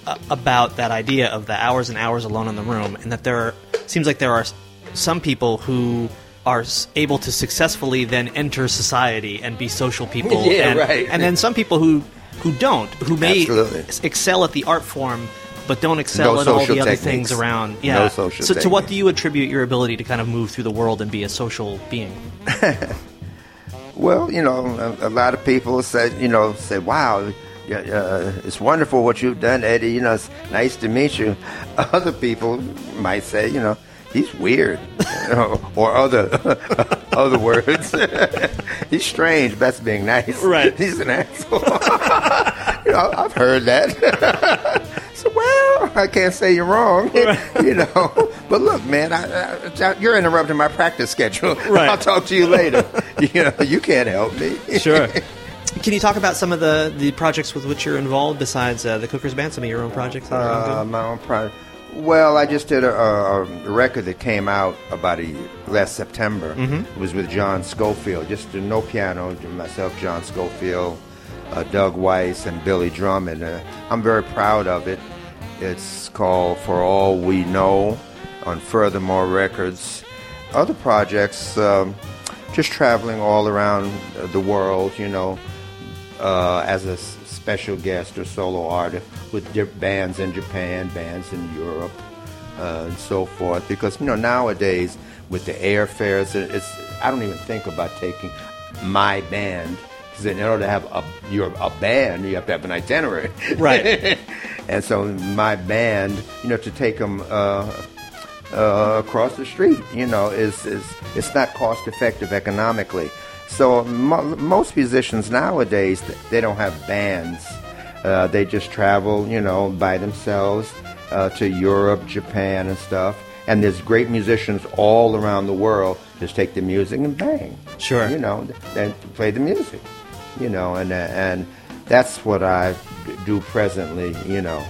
uh, about that idea of the hours and hours alone in the room, and that there are, seems like there are some people who are able to successfully then enter society and be social people, Yeah, and, right. and then some people who who don't, who may Absolutely. excel at the art form. But don't excel No at all the other techniques. things around. No Yeah. social so, to what do you attribute your ability to kind of move through the world and be a social being? Well, you know, a, a lot of people say, you know, say, "Wow, uh, it's wonderful what you've done, Eddie. You know, it's nice to meet you." Other people might say, you know, he's weird, you know, or other other words. he's strange. That's being nice. Right. He's an asshole. You know, I've heard that. so, well, I can't say you're wrong. you know, but look, man, I, I, you're interrupting my practice schedule. Right. I'll talk to you later. you know, you can't help me. Sure. Can you talk about some of the, the projects with which you're involved besides uh, the Cookers Band? Some of your own projects that are Uh, my own project. Well, I just did a, a, a record that came out about a last September. It was with John Scofield, just uh, no piano, myself, John Scofield, uh, Doug Weiss, and Billy Drummond. Uh, I'm very proud of it. It's called For All We Know on Furthermore Records. Other projects, um, just traveling all around the world, you know, uh, as a special guest or solo artist with bands in Japan, bands in Europe, uh, and so forth. Because you know nowadays with the airfares, it's I don't even think about taking my band because in order to have a you're a band, you have to have an itinerary, Right. and so my band, you know, to take them. Uh, uh, across the street. You know, is is it's not cost effective economically. So mo- most musicians nowadays they don't have bands. Uh, they just travel, you know, by themselves uh, to Europe, Japan, and stuff. And there's great musicians all around the world. Just take the music and bang. Sure. You know, then play the music. You know, and and that's what I do presently. You know,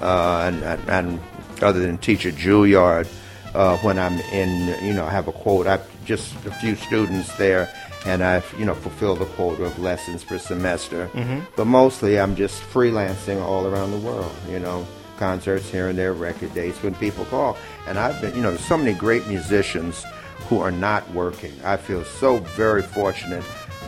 uh, and, and, and other than teach at Juilliard, uh, when I'm in, you know, I have a quote. I've just a few students there, and I, you know, fulfill the quota of lessons per semester. But mostly, I'm just freelancing all around the world. You know, concerts here and there, record dates when people call. And I've been, you know, there's so many great musicians who are not working. I feel so very fortunate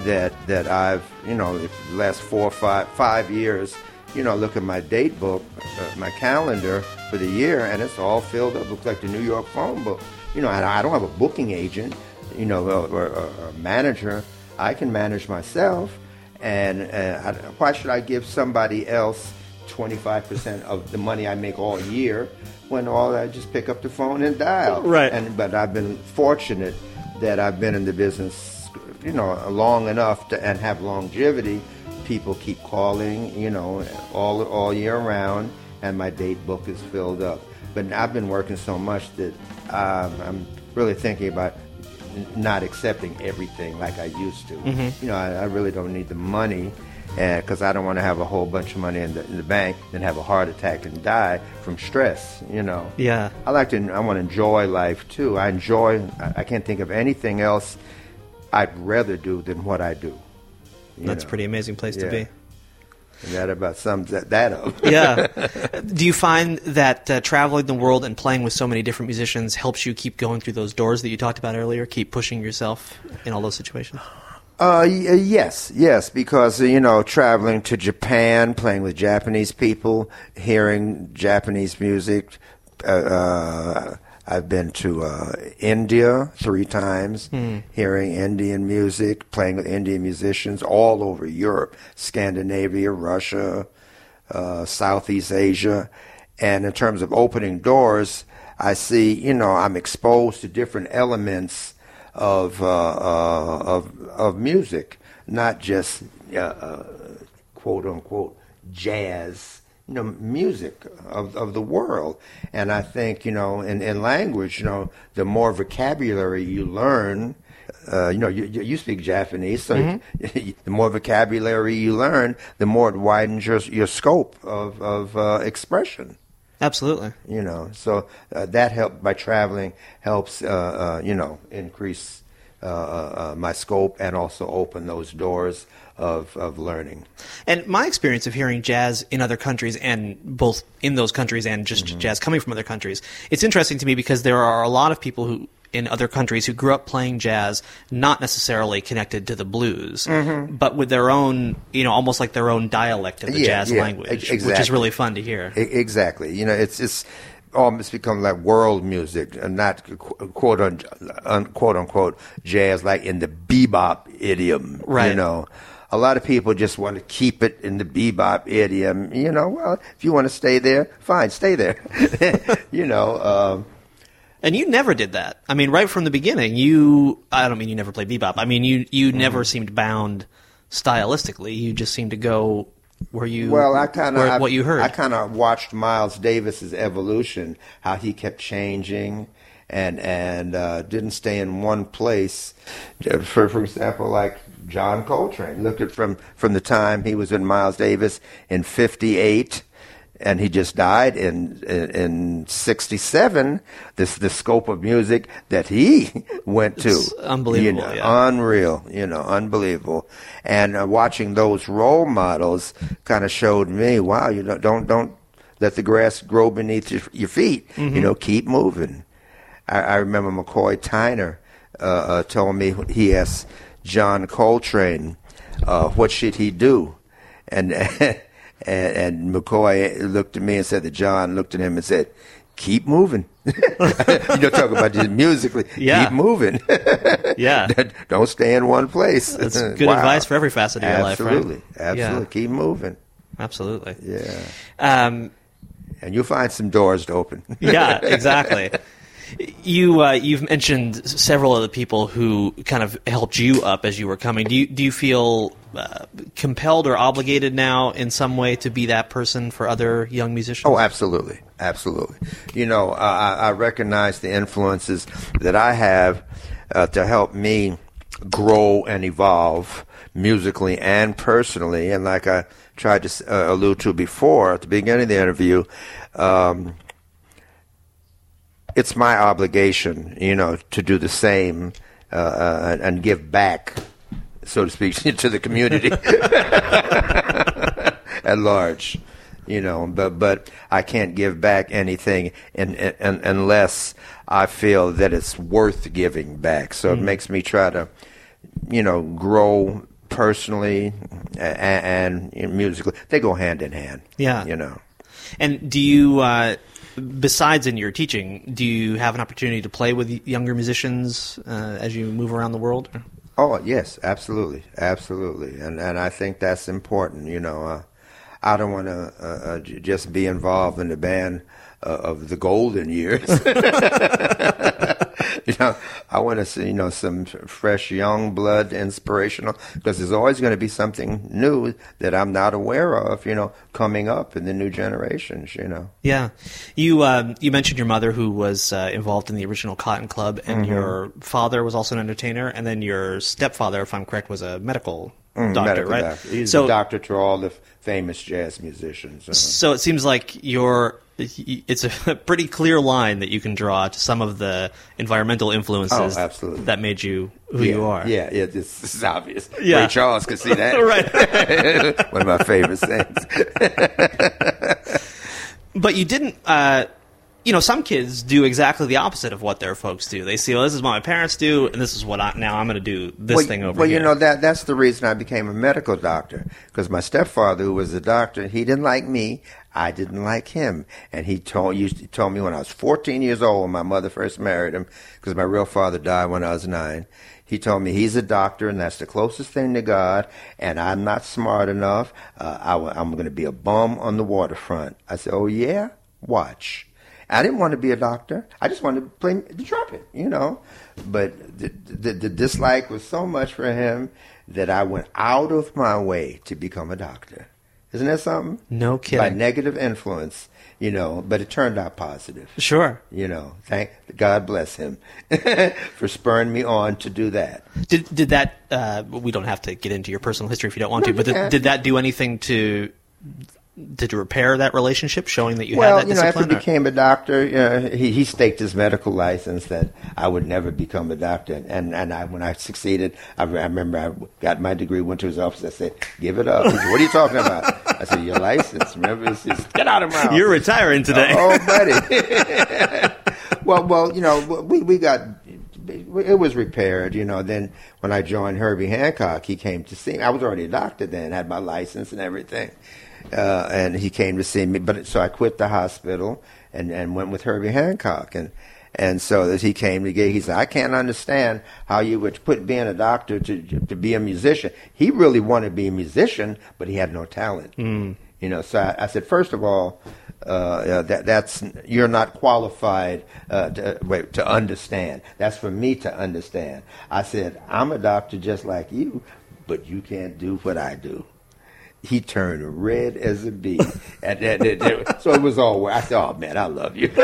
that that I've, you know, the last four or five five years you know, look at my date book, uh, my calendar for the year, and it's all filled up. Looks like the New York phone book. You know, and I don't have a booking agent, you know, or, or, or a manager. I can manage myself, and uh, I, why should I give somebody else 25% of the money I make all year when all I just pick up the phone and dial? Right. And but I've been fortunate that I've been in the business, you know, long enough to and have longevity. People keep calling, you know, all all year round, and my date book is filled up. But I've been working so much that um, I'm really thinking about not accepting everything like I used to. You know, I, I really don't need the money because I don't want to have a whole bunch of money in the, in the bank and have a heart attack and die from stress. You know. Yeah. I like to. I want to enjoy life too. I enjoy. I, I can't think of anything else I'd rather do than what I do. That's a know. pretty amazing place to be. And that about sums that, that up. yeah. Do you find that uh, traveling the world and playing with so many different musicians helps you keep going through those doors that you talked about earlier? Keep pushing yourself in all those situations? Uh, uh, yes, yes, because uh, you know, traveling to Japan, playing with Japanese people, hearing Japanese music. Uh, uh, I've been to uh, India three times, hearing Indian music, playing with Indian musicians all over Europe, Scandinavia, Russia, uh, Southeast Asia. And in terms of opening doors, I see, you know, I'm exposed to different elements of uh, uh, of of music, not just uh, uh, quote unquote jazz, you know, music of of the world. And I think you know, in, in language, you know, the more vocabulary you learn. Uh, you know, you, you speak Japanese, so the more vocabulary you learn, the more it widens your your scope of of uh, expression Absolutely. you know so uh, that help by traveling helps uh, uh, you know increase uh, uh, my scope and also open those doors of, of learning. And my experience of hearing jazz in other countries, and both in those countries and just Mm-hmm. jazz coming from other countries, it's interesting to me because there are a lot of people who in other countries who grew up playing jazz, not necessarily connected to the blues, but with their own, you know, almost like their own dialect of the Mm-hmm. Yeah, jazz yeah, language, ex- which is really fun to hear. Exactly. You know, it's it's almost become like world music, and not quote un, un, quote unquote jazz, like in the bebop idiom. Right. You know, a lot of people just want to keep it in the bebop idiom. You know, well, if you want to stay there, fine, stay there. you know. Um, And you never did that. I mean, right from the beginning, you. I don't mean you never played bebop. I mean, you you Mm-hmm. never seemed bound stylistically. You just seemed to go where you. Well, I kind of what you heard. I kind of watched Miles Davis's evolution, how he kept changing, and and uh, didn't stay in one place. For for example, like John Coltrane, look at from from the time he was in Miles Davis in '58. And he just died in in, in '67. This the scope of music that he went to, It's unbelievable, You know, yeah. unreal, you know, unbelievable. And uh, watching those role models kind of showed me, wow, you know, don't don't let the grass grow beneath your, your feet. You know, keep moving. I, I remember McCoy Tyner uh, uh, told me he asked John Coltrane, uh, what should he do, and. And, and McCoy looked at me and said that John looked at him and said, "Keep moving." you know, talk about just musically. Yeah. Keep moving. yeah, Don't stay in one place. That's good Wow. advice for every facet of your life, right? Absolutely, absolutely. Yeah. Keep moving. absolutely. Yeah, Um, and you'll find some doors to open. yeah, exactly. You uh, you've mentioned several of the people who kind of helped you up as you were coming. Do you do you feel uh, compelled or obligated now in some way to be that person for other young musicians? Oh, absolutely, absolutely. You know, I, I recognize the influences that I have uh, to help me grow and evolve musically and personally. And like I tried to uh, allude to before at the beginning of the interview, um, it's my obligation, you know, to do the same uh, uh, and, give back, so to speak, to the community at large. You know, but but I can't give back anything in, in, unless I feel that it's worth giving back. So it makes me try to, you know, grow personally and, and musically. They go hand in hand. Yeah. you know. And do you, uh, besides in your teaching, do you have an opportunity to play with younger musicians uh, as you move around the world? Oh yes, absolutely, absolutely, and and I think that's important. You know, uh, I don't want to uh, uh, just be involved in the band uh, of the golden years. you know, I want to see you know some fresh young blood, inspirational, because there's always going to be something new that I'm not aware of. You know, coming up in the new generations. You know. Yeah, you um, you mentioned your mother who was uh, involved in the original Cotton Club, and Mm-hmm. your father was also an entertainer, and then your stepfather, if I'm correct, was a medical doctor, Mm, Medical right? doctor. He's so, a doctor to all the famous jazz musicians. uh-huh. so it seems like you're. It's a pretty clear line that you can draw to some of the environmental influences Oh, absolutely. that made you who yeah, you are. Yeah, yeah, this, this is obvious. Yeah. Ray Charles could see that. right. One of my favorite things. But you didn't. Uh, you know, some kids do exactly the opposite of what their folks do. They see, well, this is what my parents do, and this is what I now I'm going to do this well, thing over well, here. Well, you know that that's the reason I became a medical doctor because my stepfather, who was a doctor, he didn't like me. I didn't like him, and he told used to told me when I was 14 years old when my mother first married him because my real father died when I was nine. He told me he's a doctor and that's the closest thing to God, and I'm not smart enough. Uh, I, am going to be a bum on the waterfront. I said, "Oh yeah, watch." I didn't want to be a doctor. I just wanted to play the trumpet, you know. But the, the, the dislike was so much for him that I went out of my way to become a doctor. Isn't that something? No kidding. By negative influence, you know, but it turned out positive. Sure. You know, thank God bless him for spurring me on to do that. Did did that? Uh, we don't have to get into your personal history if you don't want No, to. But did, did that do anything to did you repair that relationship, showing that you well, had that you know, after discipline? I or- became a doctor, you know, he, he staked his medical license that I would never become a doctor. And and I, when I succeeded, I, I remember I got my degree, went to his office, I said, "Give it up." He said, "What are you talking about?" I said, "Your license. Remember, it's just, get out of my office." You're retiring today. Oh, buddy. well, well, you know, we we got it was repaired. You know, then when I joined Herbie Hancock, he came to see me. I was already a doctor then, had my license and everything, uh, and he came to see me. But so I quit the hospital and and went with Herbie Hancock and. And so as he came to get, he said, "I can't understand how you would put being a doctor to to be a musician." He really wanted to be a musician, but he had no talent. You know, so I, I said, first of all, uh, uh, that that's you're not qualified uh, to, wait, to understand. That's for me to understand. I said, I'm a doctor just like you, but you can't do what I do. He turned red as a bee, and, and- and- so it was all. I said, "Oh man, I love you."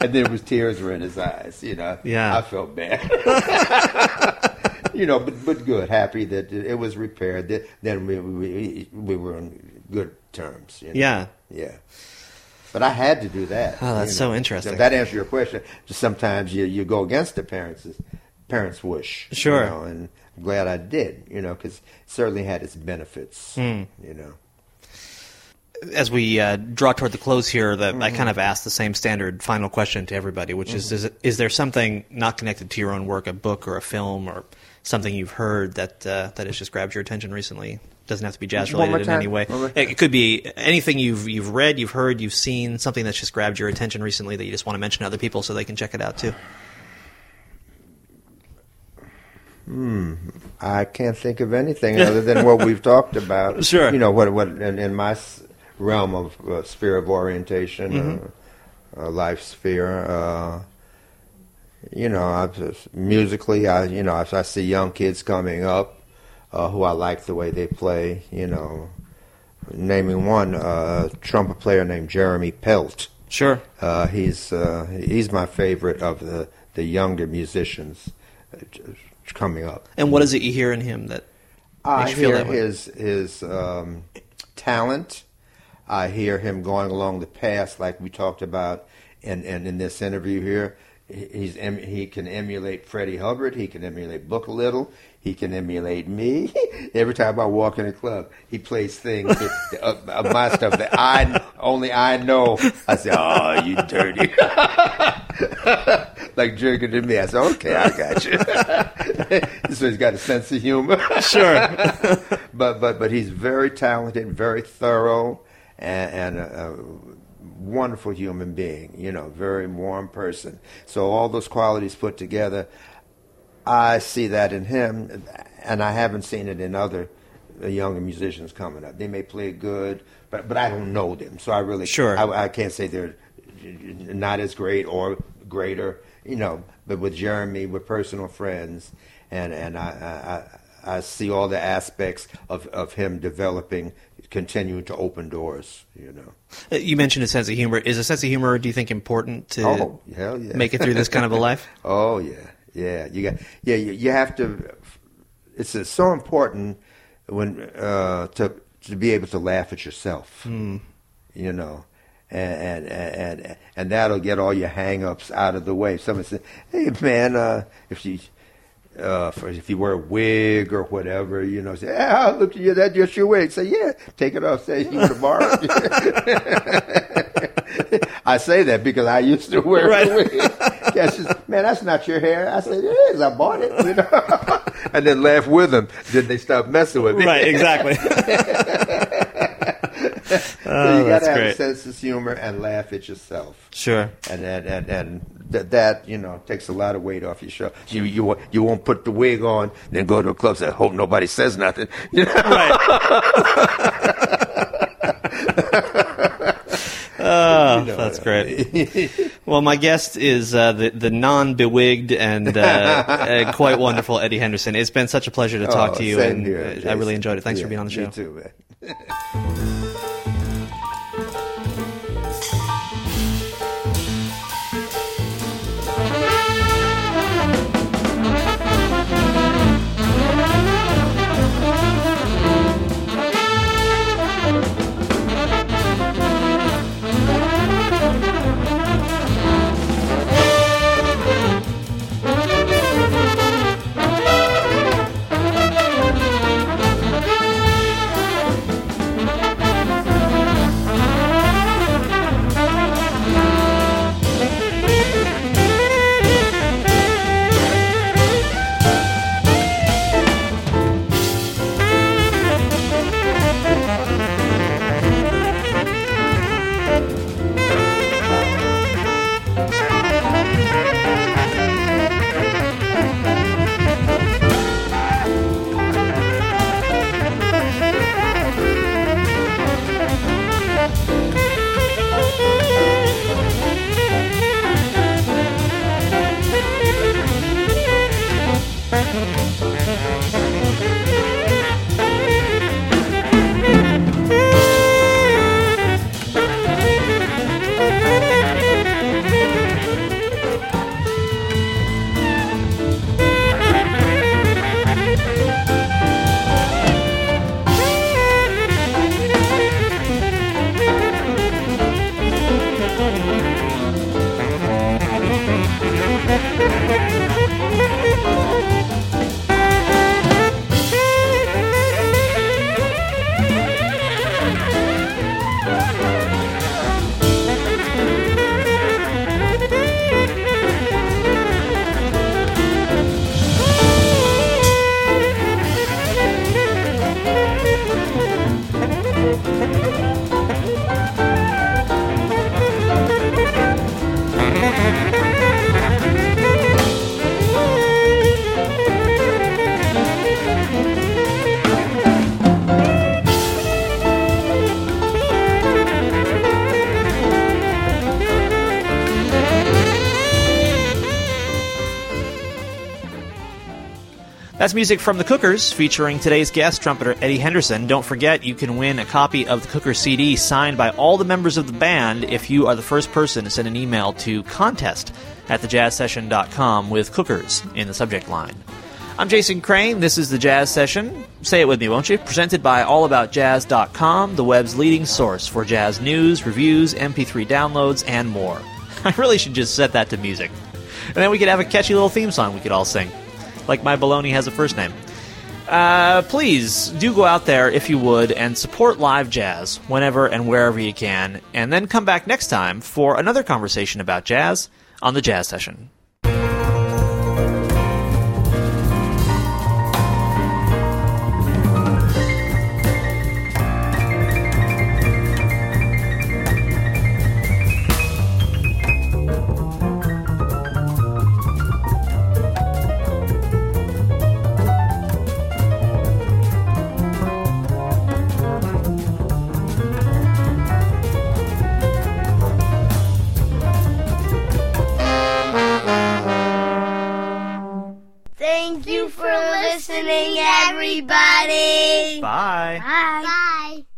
and there was tears were in his eyes. You know, Yeah. I felt bad. you know, but but good, happy that it was repaired. That then we we we were on good terms. You know? Yeah. yeah. But I had to do that. Oh, that's you so interesting. So that answers your question. Just sometimes you you go against the parents' parents' wish. you Sure. know, and I'm glad I did. You know, because it certainly had its benefits. Hmm. You know. as we uh, draw toward the close here, that Mm-hmm. I kind of ask the same standard final question to everybody, which is: is, it, is there something not connected to your own work, a book or a film, or something you've heard that uh, that has just grabbed your attention recently? Doesn't have to be jazz related in any way. It could be anything you've you've read, you've heard, you've seen, something that's just grabbed your attention recently that you just want to mention to other people so they can check it out too. I can't think of anything other than what we've talked about. Sure. You know what? What in, in my realm of uh, sphere of orientation, uh, uh, life sphere. Uh, you know, I just, musically, I you know, I, I see young kids coming up uh, who I like the way they play. You know, naming one uh, trumpet player named Jeremy Pelt. Sure. Uh, he's uh, he's my favorite of the the younger musicians uh, coming up. And what is it you hear in him that I you feel hear that way? his his um, talent. I hear him going along the path like we talked about in in, in this interview here. He- He's he can emulate Freddie Hubbard. He can emulate Booker Little. He can emulate me. Every time I walk in a club, he plays things that, of, of my stuff that I only I know. I say, "Oh, you dirty!" like drinking to me. I said, "Okay, I got you." so he's got a sense of humor. Sure. but but but he's very talented, very thorough, and, and a, a wonderful human being. You know, very warm person. So all those qualities put together, I see that in him, and I haven't seen it in other uh, younger musicians coming up. They may play good, but but I don't know them, so I really Sure. I, I can't say they're not as great or greater. You know, but with Jeremy, we're personal friends, and and I. I I see all the aspects of, of him developing, continuing to open doors. You know. Uh, You mentioned a sense of humor. Is a sense of humor, do you think, important to Oh, hell yeah. make it through this kind of a life? Oh yeah, yeah. You got yeah. You, you have to. It's, it's so important when uh, to to be able to laugh at yourself. You know. And, and and and that'll get all your hang-ups out of the way. Someone said, "Hey man, uh, if you uh, for if you wear a wig or whatever, you know, say, ah, look at you, that's just your wig. Say, yeah, take it off. Say, you want to borrow? it?" I say that because I used to wear Right. a wig. Yeah, says, man, that's not your hair. I said, it is. I bought it, you know, and then laugh with them. Then they stop messing with me. right, exactly. so Oh, you got to have great. a sense of humor and laugh at yourself. sure. and and and, and that, that you know takes a lot of weight off your show. You you won't- you won't put the wig on, then go to a club and "Hope nobody says nothing." You know? Right. Oh, that's great. Well, my guest is uh, the the non bewigged and uh, uh, quite wonderful Eddie Henderson. It's been such a pleasure to talk Oh, to you, and here, I really enjoyed it. Thanks for being on the show. You too, man. That's music from the Cookers featuring today's guest, trumpeter Eddie Henderson. Don't forget, you can win a copy of the Cookers CD signed by all the members of the band if you are the first person to send an email to contest at thejazzsession.com with Cookers in the subject line. I'm Jason Crane. This is the Jazz Session. Say it with me, won't you? Presented by AllAboutJazz.com, the web's leading source for jazz news, reviews, MP3 downloads, and more. I really should just set that to music. And then we could have a catchy little theme song we could all sing like my baloney has a first name. Uh, please do go out there if you would and support live jazz whenever and wherever you can, and then come back next time for another conversation about jazz on the Jazz Session.